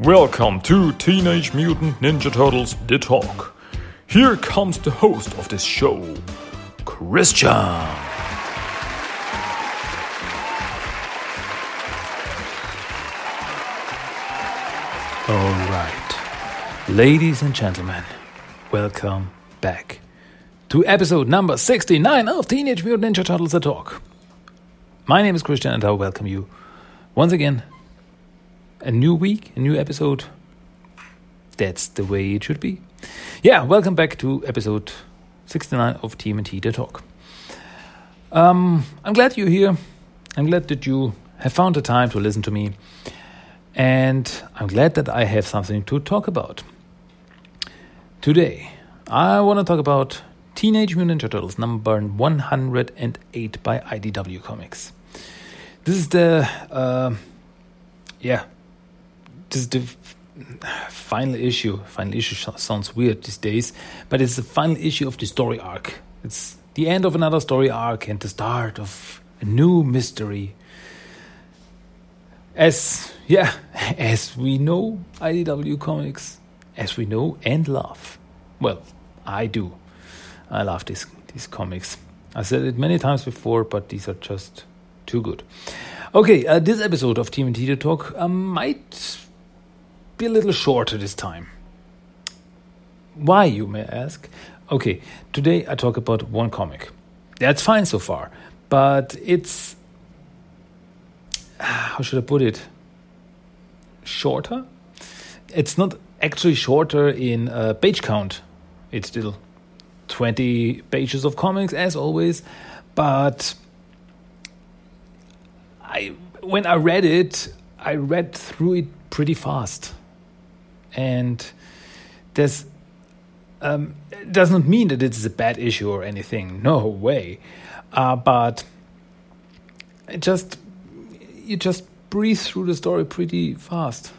Welcome to Teenage Mutant Ninja Turtles The Talk. Here comes the host of this show, Christian. All right, ladies and gentlemen, welcome back to episode number 69 of Teenage Mutant Ninja Turtles The Talk. My name is Christian and I welcome you once again. A new week, a new episode. That's the way it should be. Yeah, welcome back to episode 69 of TMNT The Talk. Um, I'm glad you're here. I'm glad that you have found the time to listen to me. And I'm glad that I have something to talk about. Today, I want to talk about Teenage Mutant Ninja Turtles number 108 by IDW Comics. This is the, uh, yeah, this is the final issue. Final issue sounds weird these days, but it's the final issue of the story arc. It's the end of another story arc and the start of a new mystery. As yeah, as we know, IDW comics, as we know and love. Well, I do. I love these these comics. I said it many times before, but these are just too good. Okay, uh, this episode of TMNT to Talk uh, might be a little shorter this time. Why, you may ask? Okay, today I talk about one comic. That's fine so far, but it's. How should I put it? Shorter? It's not actually shorter in uh, page count. It's still 20 pages of comics, as always, but I when I read it, I read through it pretty fast, and this um, does not mean that it is a bad issue or anything. No way, uh, but it just you just breathe through the story pretty fast.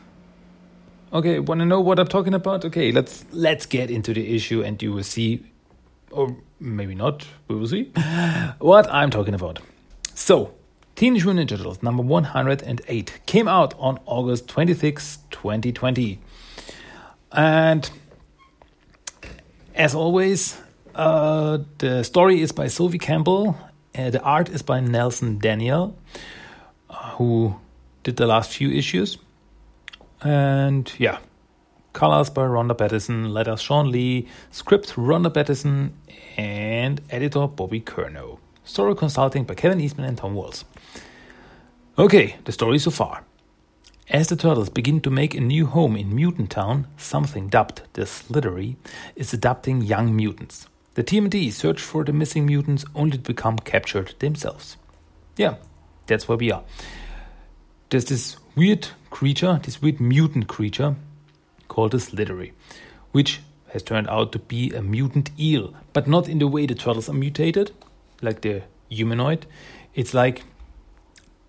Okay, want to know what I'm talking about? Okay, let's let's get into the issue, and you will see, or maybe not. We will see what I'm talking about. So, Teenage Mutant Ninja Turtles number 108 came out on August 26, 2020. And as always, uh, the story is by Sophie Campbell, uh, the art is by Nelson Daniel, uh, who did the last few issues. And yeah, colors by Ronda Pattison, letters Shawn Lee, script Ronda Pattison, and editor Bobby Curnow. Story consulting by Kevin Eastman and Tom Waltz. Okay, the story so far. As the turtles begin to make a new home in Mutant Town, something dubbed the Slithery is adopting young mutants. The TMNT search for the missing mutants only to become captured themselves. Yeah, that's where we are. There's this weird creature, this weird mutant creature called the Slithery, which has turned out to be a mutant eel, but not in the way the turtles are mutated, like the humanoid. It's like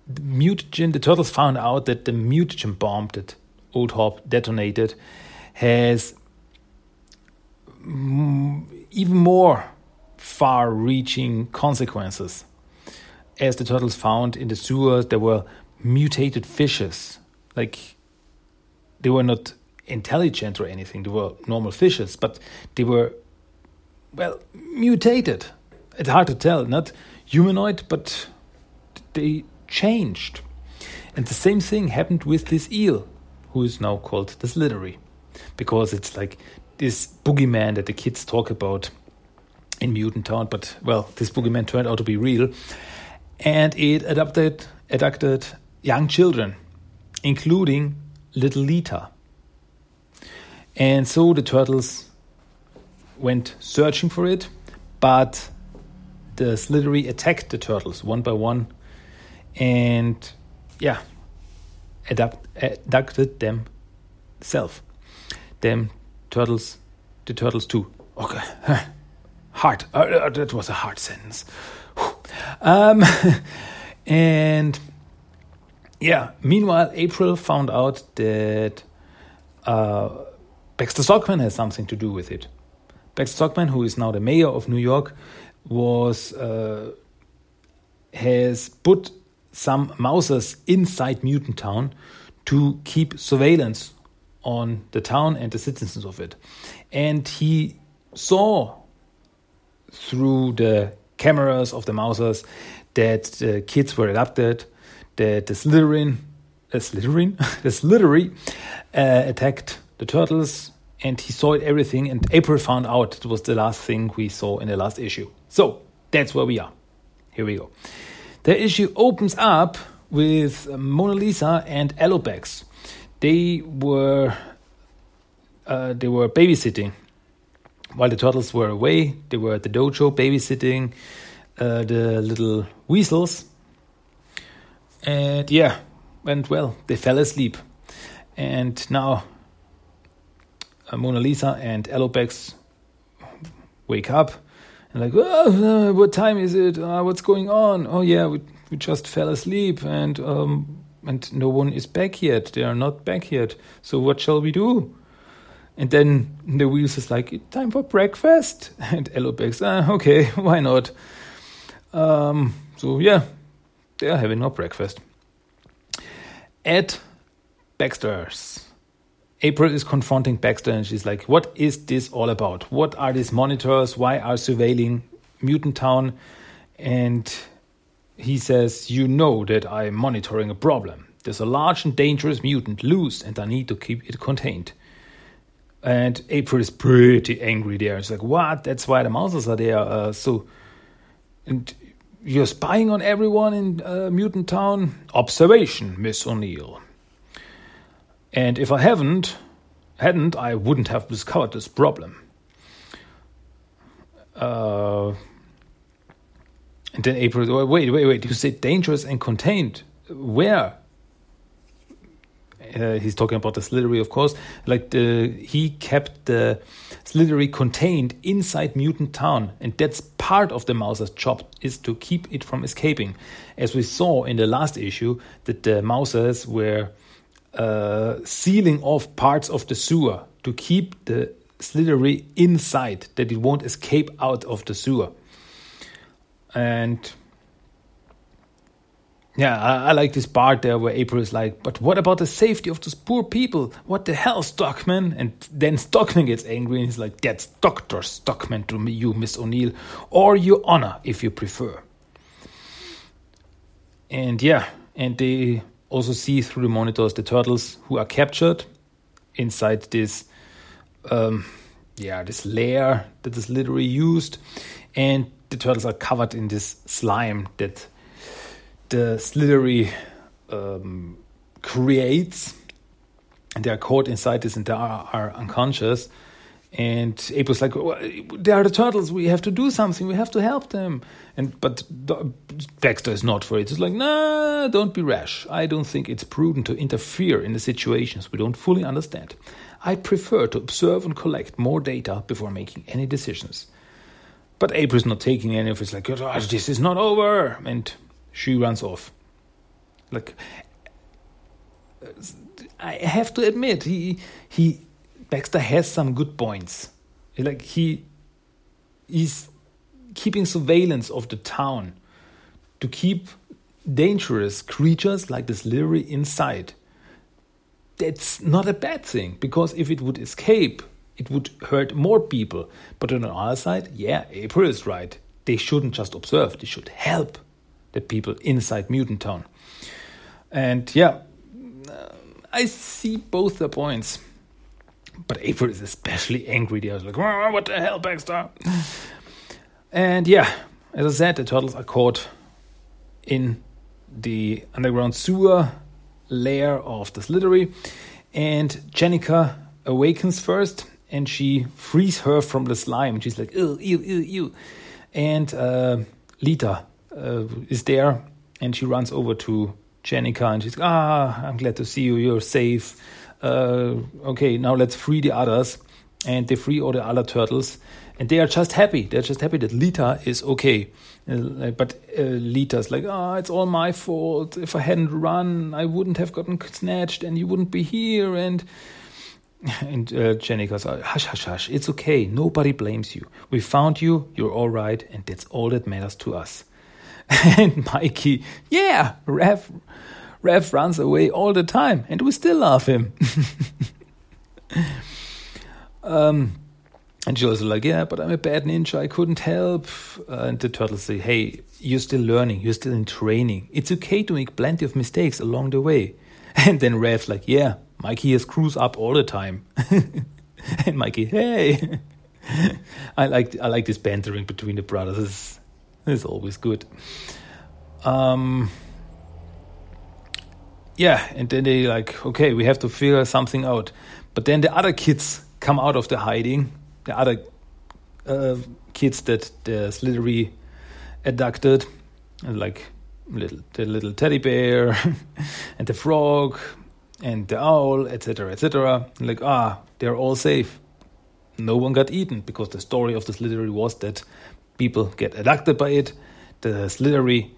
the mutagen. The turtles found out that the mutagen bomb that Old Hob detonated has even more far-reaching consequences. As the turtles found in the sewers, there were mutated fishes. Like they were not intelligent or anything. They were normal fishes, but they were well mutated it's hard to tell, not humanoid, but they changed. And the same thing happened with this eel, who is now called the Slithery, because it's like this boogeyman that the kids talk about in Mutant Town. But well, this boogeyman turned out to be real, and it adopted adopted young children, including little Lita. And so the turtles went searching for it, but the Slithery attacked the turtles one by one, and yeah, adapt, abducted them self. Them turtles, the turtles too. Okay, hard. Uh, uh, that was a hard sentence. Um, and yeah, meanwhile, April found out that uh, Baxter Stockman has something to do with it. Baxter Stockman, who is now the mayor of New York, was uh, has put some mousers inside Mutant Town to keep surveillance on the town and the citizens of it. And he saw through the cameras of the Mousers that the kids were adopted, that the Slytherin, uh, Slytherin, the Slithery uh, attacked the turtles, and he saw it everything. And April found out it was the last thing we saw in the last issue. So that's where we are. Here we go. The issue opens up with Mona Lisa and Alopex. They were uh, they were babysitting while the turtles were away. They were at the dojo babysitting uh, the little weasels, and yeah, went well. They fell asleep, and now uh, Mona Lisa and Alopex wake up and like, oh, uh, what time is it? Uh, what's going on? Oh yeah, we, we just fell asleep and um, and no one is back yet. They are not back yet. So what shall we do? And then the wheels is like, time for breakfast. And Alopex, ah, okay, why not? Um, so yeah, they are having no breakfast. At Baxter's. April is confronting Baxter and she's like, What is this all about? What are these monitors? Why are surveilling Mutant Town? And he says, You know that I'm monitoring a problem. There's a large and dangerous mutant loose, and I need to keep it contained. And April is pretty angry there. She's like, What? That's why the Mousers are there. Uh, so, and you're spying on everyone in uh, Mutant Town? Observation, Miss O'Neil. And if I haven't, hadn't, I wouldn't have discovered this problem. Uh, and then April, wait, wait, wait, you said dangerous and contained. Where? Uh, he's talking about the Slithery, of course. Like the, he kept the Slithery contained inside Mutant Town, and that's part of the Mouser's job is to keep it from escaping. As we saw in the last issue, that the Mousers were uh, sealing off parts of the sewer to keep the Slithery inside, that it won't escape out of the sewer. And yeah, I, I, like this part there where April is like, but what about the safety of those poor people? What the hell, Stockman? And then Stockman gets angry and he's like, that's Dr. Stockman to me, you, Miss O'Neil, or your honor, if you prefer. And yeah, and they also see through the monitors the turtles who are captured inside this um, yeah this layer that is literally used. And the turtles are covered in this slime that the slithery um, creates. And they are caught inside this and they are, are unconscious and April's like, well, they are the turtles. We have to do something. We have to help them. And but Baxter is not for it. It's like, nah, don't be rash. I don't think it's prudent to interfere in the situations we don't fully understand. I prefer to observe and collect more data before making any decisions. But April's not taking any of it. It's like, oh, this is not over, and she runs off. Like, I have to admit, he he Baxter has some good points. Like he he's keeping surveillance of the town to keep dangerous creatures like the Slithery inside. That's not a bad thing because if it would escape, it would hurt more people. But on the other side, yeah, April is right. They shouldn't just observe, they should help the people inside Mutant Town. And yeah, I see both the points. But April is especially angry. They was like, oh, what the hell, Baxter? And yeah, as I said, the turtles are caught in the underground sewer layer of the Slithery. And Jennika awakens first and she frees her from the slime. She's like, ew, ew, ew, ew. And uh, Lita uh, is there and she runs over to Jennika and she's like, ah, I'm glad to see you. You're safe okay, now let's free the others. And they free all the other turtles. And they are just happy. They're just happy that Lita is okay. Uh, but uh, Lita's like, ah, oh, it's all my fault. If I hadn't run, I wouldn't have gotten snatched and you wouldn't be here. And and uh, Jenny goes, hush, hush, hush. It's okay. Nobody blames you. We found you. You're all right. And that's all that matters to us. and Mikey, yeah, Raph, Raph runs away all the time, and we still love him. um, and she was like, "Yeah, but I'm a bad ninja. I couldn't help." Uh, and the turtles say, "Hey, you're still learning. You're still in training. It's okay to make plenty of mistakes along the way." And then Raph's like, "Yeah, Mikey has screws up all the time." and Mikey, "Hey." I like I like this bantering between the brothers. It's, it's always good. Um, yeah, and then they like, okay, we have to figure something out. But then the other kids come out of the hiding. The other uh, kids that the Slithery abducted, and like little the little teddy bear and the frog and the owl, etc., etc. Like ah, they're all safe. No one got eaten because the story of the Slithery was that people get abducted by it. The Slithery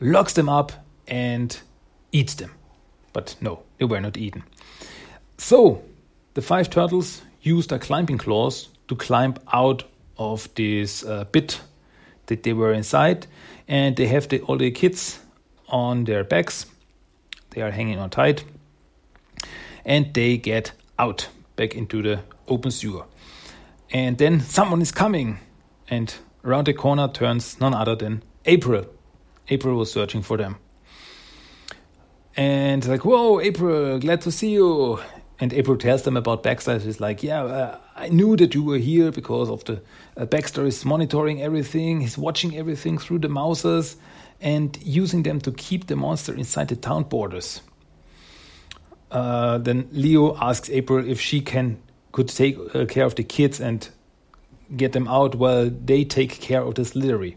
locks them up and eats them. But no, they were not eaten. So the five turtles used their climbing claws to climb out of this uh, pit that they were inside, and they have the, all the kids on their backs. They are hanging on tight, and they get out back into the open sewer. And then someone is coming, and around the corner turns none other than April. April was searching for them. And like, whoa, April, glad to see you. And April tells them about Baxter. She's like, yeah, uh, I knew that you were here because of the uh, Baxter is monitoring everything. He's watching everything through the mouses and using them to keep the monster inside the town borders. Uh, then Leo asks April if she can could take uh, care of the kids and get them out while they take care of the Slithery.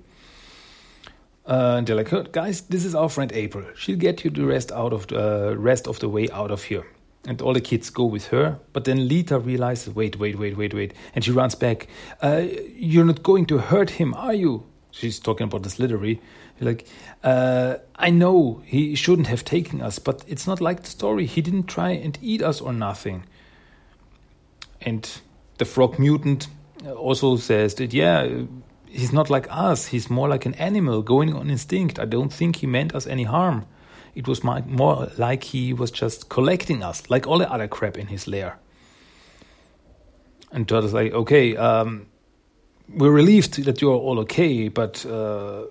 Uh, and they're like, guys, this is our friend April. She'll get you the rest out of the uh, rest of the way out of here. And all the kids go with her. But then Lita realizes, wait, wait, wait, wait, wait, and she runs back. Uh, you're not going to hurt him, are you? She's talking about the Slithery. Like, uh, I know he shouldn't have taken us, but it's not like the story. He didn't try and eat us or nothing. And the frog mutant also says that, yeah, he's not like us. He's more like an animal going on instinct. I don't think he meant us any harm. It was more like he was just collecting us, like all the other crap in his lair. And Turtle's like, okay, um, we're relieved that you're all okay, but uh,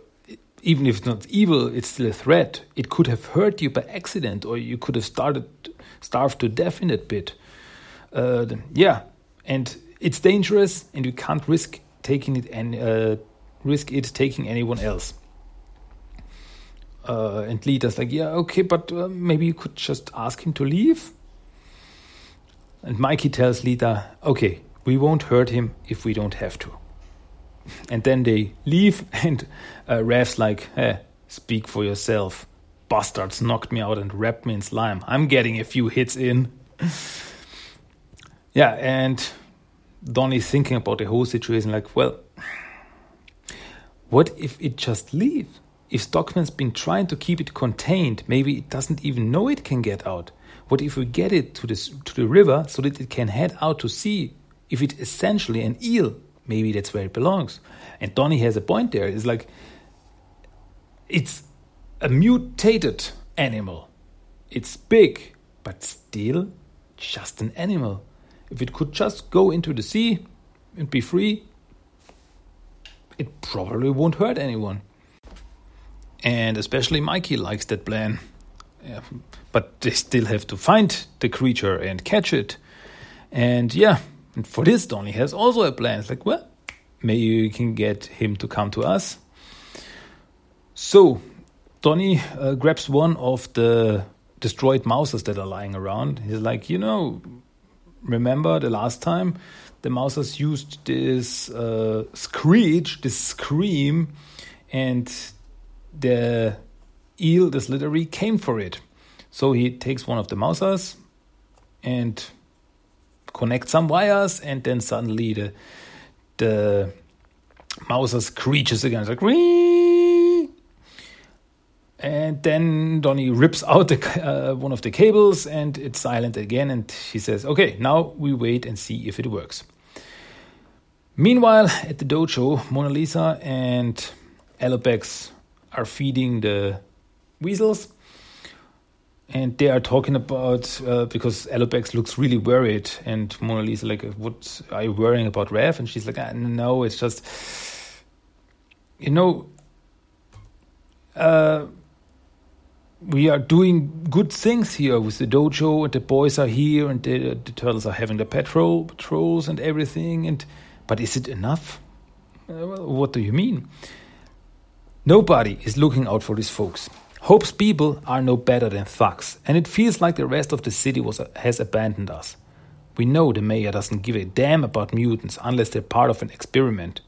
even if it's not evil, it's still a threat. It could have hurt you by accident, or you could have started starved to death in that pit. Uh, yeah, and it's dangerous, and you can't risk taking it and uh, risk it taking anyone else. Uh, and Lita's like, yeah, okay, but uh, maybe you could just ask him to leave. And Mikey tells Lita, okay, we won't hurt him if we don't have to. And then they leave, and uh, like, hey, speak for yourself. Bastards knocked me out and wrapped me in slime. I'm getting a few hits in. yeah, and Donnie's thinking about the whole situation like, well, what if it just leaves? If Stockman's been trying to keep it contained, maybe it doesn't even know it can get out. What if we get it to, this, to the river so that it can head out to sea? If it's essentially an eel, maybe that's where it belongs. And Donnie has a point there. It's like, it's a mutated animal. It's big, but still just an animal. If it could just go into the sea and be free, it probably won't hurt anyone. And especially Mikey likes that plan. Yeah, but they still have to find the creature and catch it. And yeah, and for this, Donnie has also a plan. It's like, well, maybe we can get him to come to us. So, Donnie uh, grabs one of the destroyed mouses that are lying around. He's like, you know, remember the last time the Mousers used this uh, screech, this scream, and the eel, the Slithery, came for it. So he takes one of the Mousers and connects some wires, and then suddenly the the Mouser screeches again. Like, and then Donnie rips out the, uh, one of the cables and it's silent again. And she says, Okay, now we wait and see if it works. Meanwhile, at the dojo, Mona Lisa and Alopex are feeding the weasels. and they are talking about uh, because Alopex looks really worried, and Mona Lisa like, "What are you worrying about, Rev?" And she's like, ah, "No, it's just, you know, uh, we are doing good things here with the dojo, and the boys are here, and the, the turtles are having the patrol patrols and everything. And but is it enough? Uh, what do you mean? Nobody is looking out for these folks." Hob's people are no better than thugs, and it feels like the rest of the city was, has abandoned us. We know the mayor doesn't give a damn about mutants unless they're part of an experiment.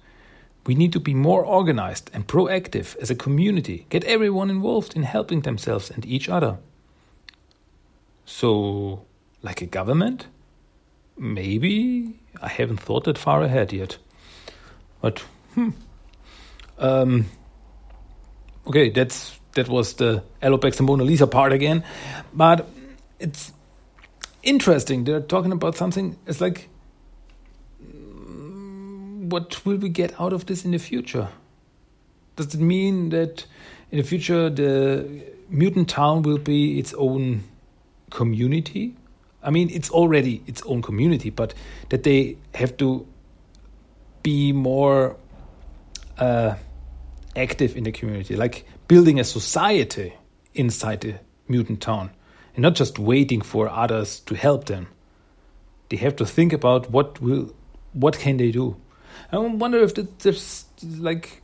We need to be more organized and proactive as a community, get everyone involved in helping themselves and each other. So, like a government? Maybe? I haven't thought that far ahead yet. But, hmm. Um, okay, that's that was the Alopex and Mona Lisa part again. But it's interesting. They're talking about something. It's like, what will we get out of this in the future? Does it mean that in the future the mutant town will be its own community? I mean, it's already its own community, but that they have to be more uh, active in the community, like building a society inside the mutant town and not just waiting for others to help them. They have to think about what will what can they do. I wonder if there's like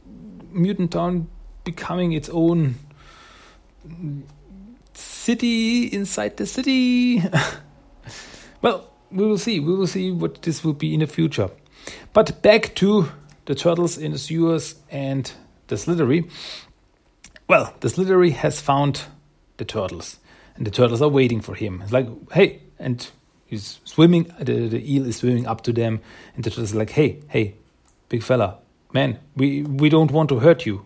mutant town becoming its own city inside the city. well, we will see. We will see what this will be in the future. But back to the turtles in the sewers and the Slithery. Well, the Slithery has found the turtles, and the turtles are waiting for him. It's like, hey, and he's swimming. The, the eel is swimming up to them, and the turtles are like, hey, hey, big fella, man, we we don't want to hurt you,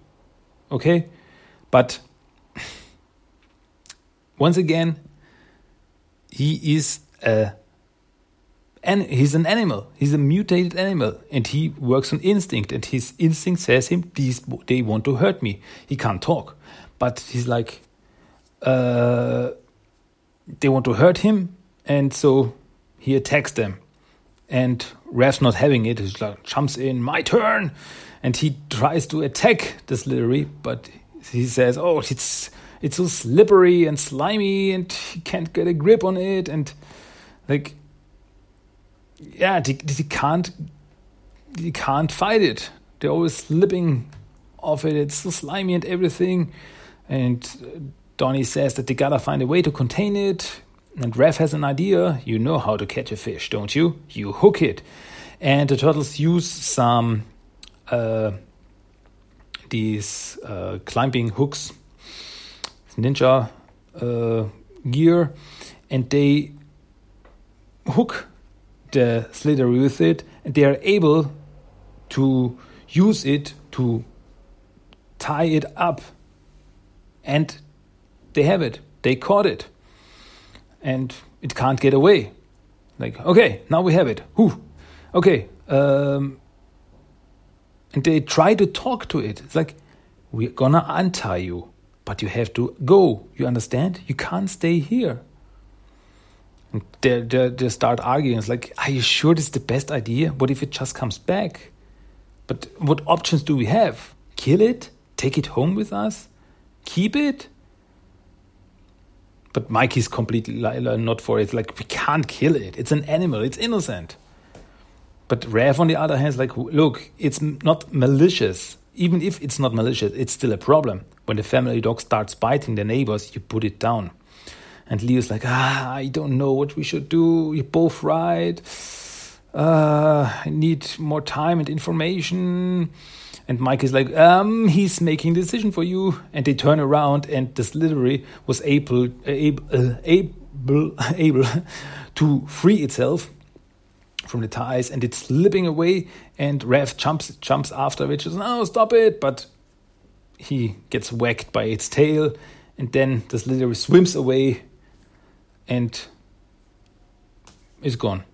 okay? But once again, he is a and he's an animal. He's a mutated animal, and he works on instinct. And his instinct says him, "These they want to hurt me." He can't talk, but he's like, uh, they want to hurt him, and so he attacks them. And Raph's not having it. He like jumps in, my turn, and he tries to attack the Slithery, but he says, "Oh, it's it's so slippery and slimy, and he can't get a grip on it." And like yeah, they, they can't they can't fight it. They're always slipping off it. It's so slimy and everything. And Donnie says that they gotta find a way to contain it. And Raph has an idea. You know how to catch a fish, don't you? You hook it. And the turtles use some uh, these uh, climbing hooks, ninja uh, gear, and they hook the Slithery with it, and they are able to use it to tie it up. And they have it. They caught it. And it can't get away. Like, okay, now we have it. Whew. Okay. Um, and they try to talk to it. It's like, we're gonna untie you, but you have to go. You understand? You can't stay here. And they, they, they start arguing. It's like, are you sure this is the best idea? What if it just comes back? But what options do we have? Kill it? Take it home with us? Keep it? But Mikey's completely not for it. Like, we can't kill it. It's an animal. It's innocent. But Raph, on the other hand, is like, look, it's not malicious. Even if it's not malicious, it's still a problem. When the family dog starts biting the neighbors, you put it down. And Leo's like, ah, I don't know what we should do. You're both right. Uh, I need more time and information. And Mike is like, um, he's making decision for you. And they turn around, and this Slithery was able, able, uh, able, able to free itself from the ties, and it's slipping away. And Raph jumps jumps after, which is no, stop it! But he gets whacked by its tail, and then this Slithery swims away and is gone.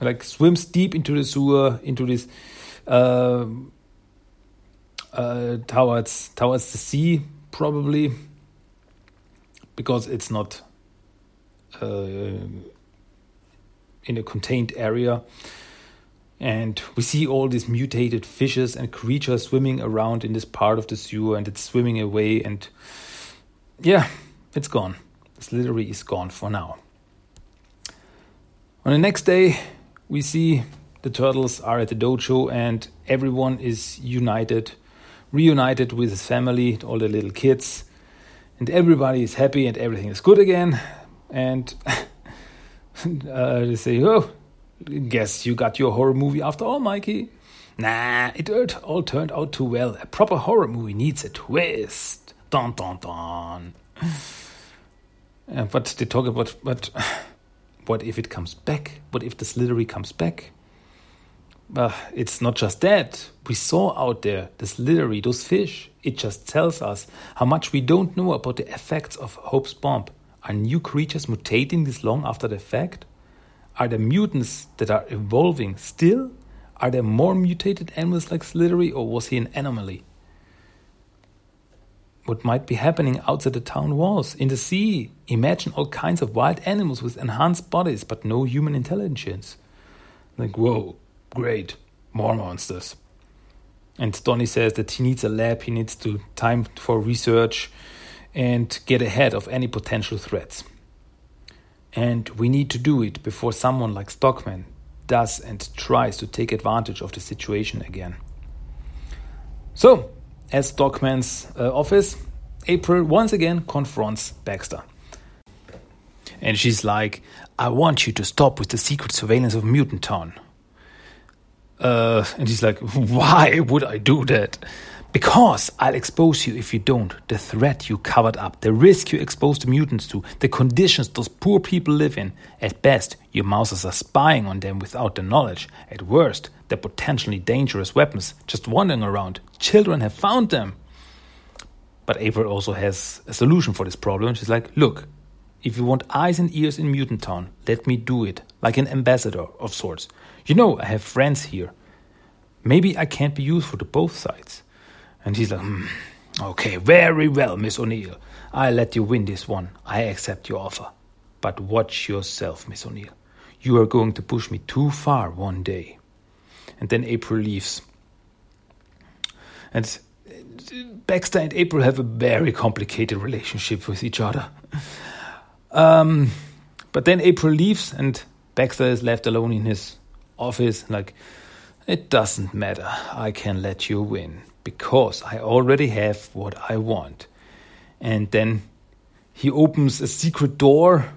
Like swims deep into the sewer, into this uh, uh, towards towards the sea, probably because it's not uh, in a contained area. And we see all these mutated fishes and creatures swimming around in this part of the sewer, and it's swimming away. And yeah, it's gone. Slithery is gone for now. On the next day, we see the turtles are at the dojo, and everyone is united, reunited with his family, all the little kids, and everybody is happy and everything is good again. And uh, they say, "Oh, guess you got your horror movie after all, Mikey." Nah, it all turned out too well. A proper horror movie needs a twist. Dun dun dun. Uh, but they talk about, but what if it comes back? What if the Slithery comes back? Uh, it's not just that. We saw out there the Slithery, those fish. It just tells us how much we don't know about the effects of Hob's bomb. Are new creatures mutating this long after the fact? Are there mutants that are evolving still? Are there more mutated animals like Slithery, or was he an anomaly? What might be happening outside the town walls, in the sea? Imagine all kinds of wild animals with enhanced bodies but no human intelligence. Like, whoa, great, more monsters. And Donnie says that he needs a lab, he needs to time for research and get ahead of any potential threats. And we need to do it before someone like Stockman does and tries to take advantage of the situation again. So, at Stockman's uh, office, April once again confronts Baxter. And she's like, I want you to stop with the secret surveillance of Mutant Town. Uh, and he's like, Why would I do that? Because I'll expose you if you don't. The threat you covered up, the risk you exposed the mutants to, the conditions those poor people live in. At best, your mousers are spying on them without their knowledge. At worst, they're potentially dangerous weapons just wandering around. Children have found them. But April also has a solution for this problem. She's like, Look, if you want eyes and ears in Mutant Town, let me do it, like an ambassador of sorts. You know, I have friends here. Maybe I can't be useful to both sides. And he's like, hmm, okay, very well, Miss O'Neil. I'll let you win this one. I accept your offer. But watch yourself, Miss O'Neil. You are going to push me too far one day. And then April leaves. And Baxter and April have a very complicated relationship with each other. Um, but then April leaves, and Baxter is left alone in his office, like, it doesn't matter. I can let you win because I already have what I want. And then he opens a secret door,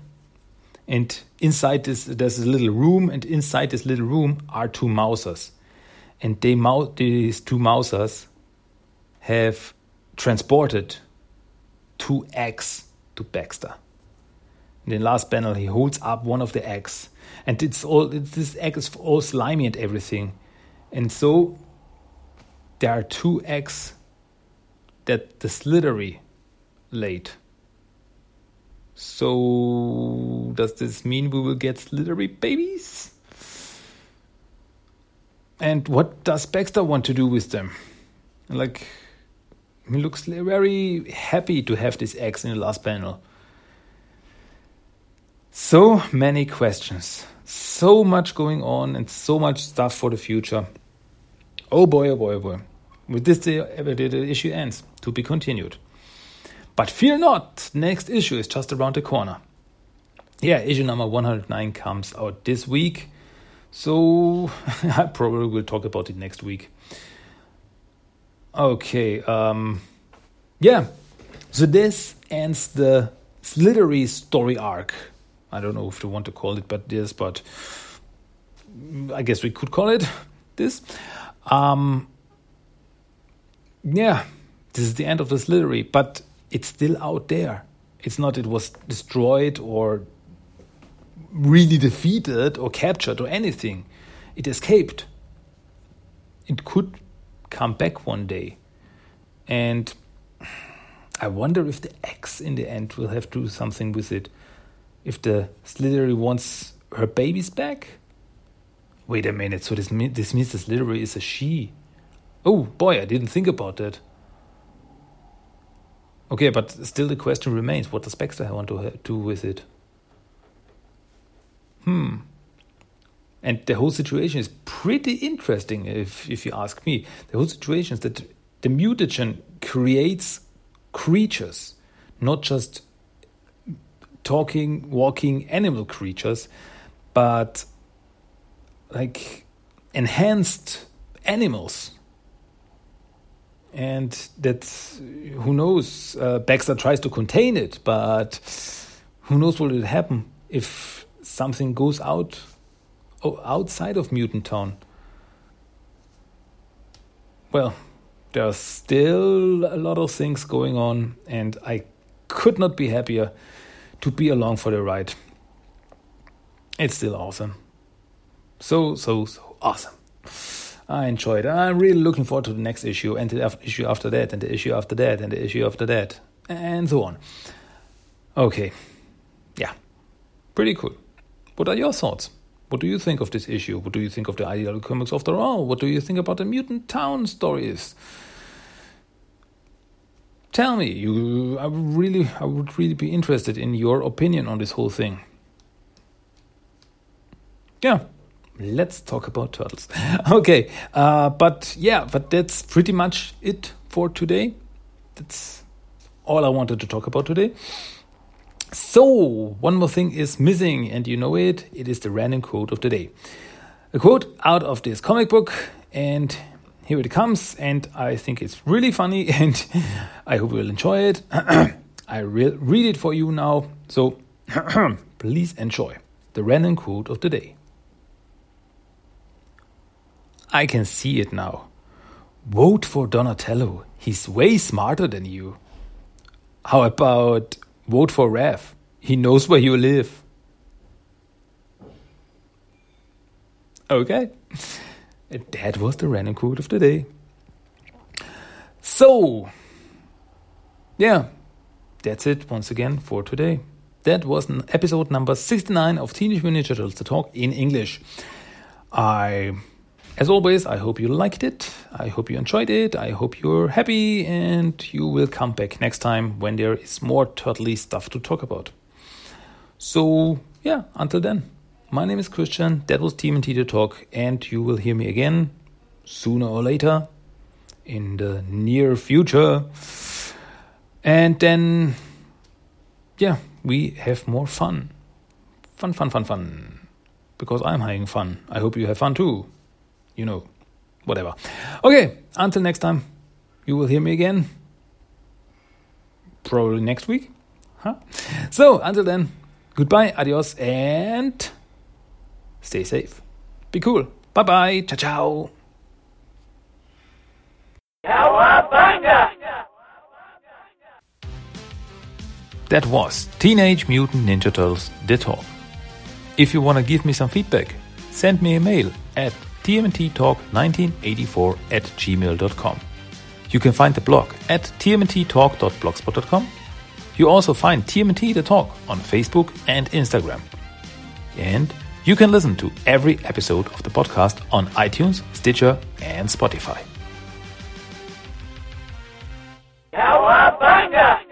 and inside this, there's a little room, and inside this little room are two mousers. And they, these two mousers have transported two eggs to Baxter. In the last panel, he holds up one of the eggs, and it's all it's, this egg is all slimy and everything, and so there are two eggs that the Slithery laid. So does this mean we will get Slithery babies? And what does Baxter want to do with them? Like, he looks very happy to have these eggs in the last panel. So many questions, so much going on, and so much stuff for the future. Oh boy, oh boy, oh boy. With this, the, the issue ends. To be continued. But fear not, next issue is just around the corner. Yeah, issue number 109 comes out this week. So I probably will talk about it next week. Okay, um, yeah. So this ends the Slithery story arc. I don't know if you want to call it but this, but I guess we could call it this. Um, yeah, this is the end of this Slithery, but it's still out there. It's not it was destroyed or really defeated or captured or anything. It escaped. It could come back one day. And I wonder if the X in the end will have to do something with it if the Slithery wants her babies back? Wait a minute, so this, this means the Slithery is a she. Oh boy, I didn't think about that. Okay, but still the question remains what does Baxter want to do with it? Hmm. And the whole situation is pretty interesting, if, if you ask me. The whole situation is that the mutagen creates creatures, not just talking, walking animal creatures, but like enhanced animals. And that, who knows, uh, Baxter tries to contain it, but who knows what will happen if something goes out outside of Mutant Town. Well, there's still a lot of things going on, and I could not be happier to be along for the ride. It's still awesome. So, so, so awesome. I enjoyed it. I'm really looking forward to the next issue, and the issue after that, and the issue after that, and the issue after that, and so on. Okay. Yeah. Pretty cool. What are your thoughts? What do you think of this issue? What do you think of the IDW comics after all? What do you think about the Mutant Town stories? Tell me. You, I really, I would really be interested in your opinion on this whole thing. Yeah, let's talk about turtles. okay, uh, but yeah, but that's pretty much it for today. That's all I wanted to talk about today. So, one more thing is missing, and you know it. It is the random quote of the day. A quote out of this comic book, and here it comes. And I think it's really funny, and I hope you'll enjoy it. I will read it for you now. So, please enjoy the random quote of the day. I can see it now. Vote for Donatello. He's way smarter than you. How about Vote for Raph. He knows where you live. Okay. That was the random quote of the day. So, yeah, that's it once again for today. That was episode number 69 of Teenage Mutant Turtles, the talk in English. I as always, I hope you liked it. I hope you enjoyed it. I hope you're happy and you will come back next time when there is more turtly stuff to talk about. So, yeah, until then, my name is Christian. That was TMNT to Talk, and you will hear me again sooner or later in the near future. And then, yeah, we have more fun. Fun, fun, fun, fun. Because I'm having fun. I hope you have fun too you know, whatever. Okay, until next time, you will hear me again. Probably next week. Huh? So, until then, goodbye, adios, and stay safe. Be cool. Bye bye. Ciao, ciao. That was Teenage Mutant Ninja Turtles The Talk. If you want to give me some feedback, send me a mail at tmnttalk1984 at gmail.com. You can find the blog at tmnttalk.blogspot.com. You also find TMNT The Talk on Facebook and Instagram. And you can listen to every episode of the podcast on iTunes, Stitcher, and Spotify. Cowabunga!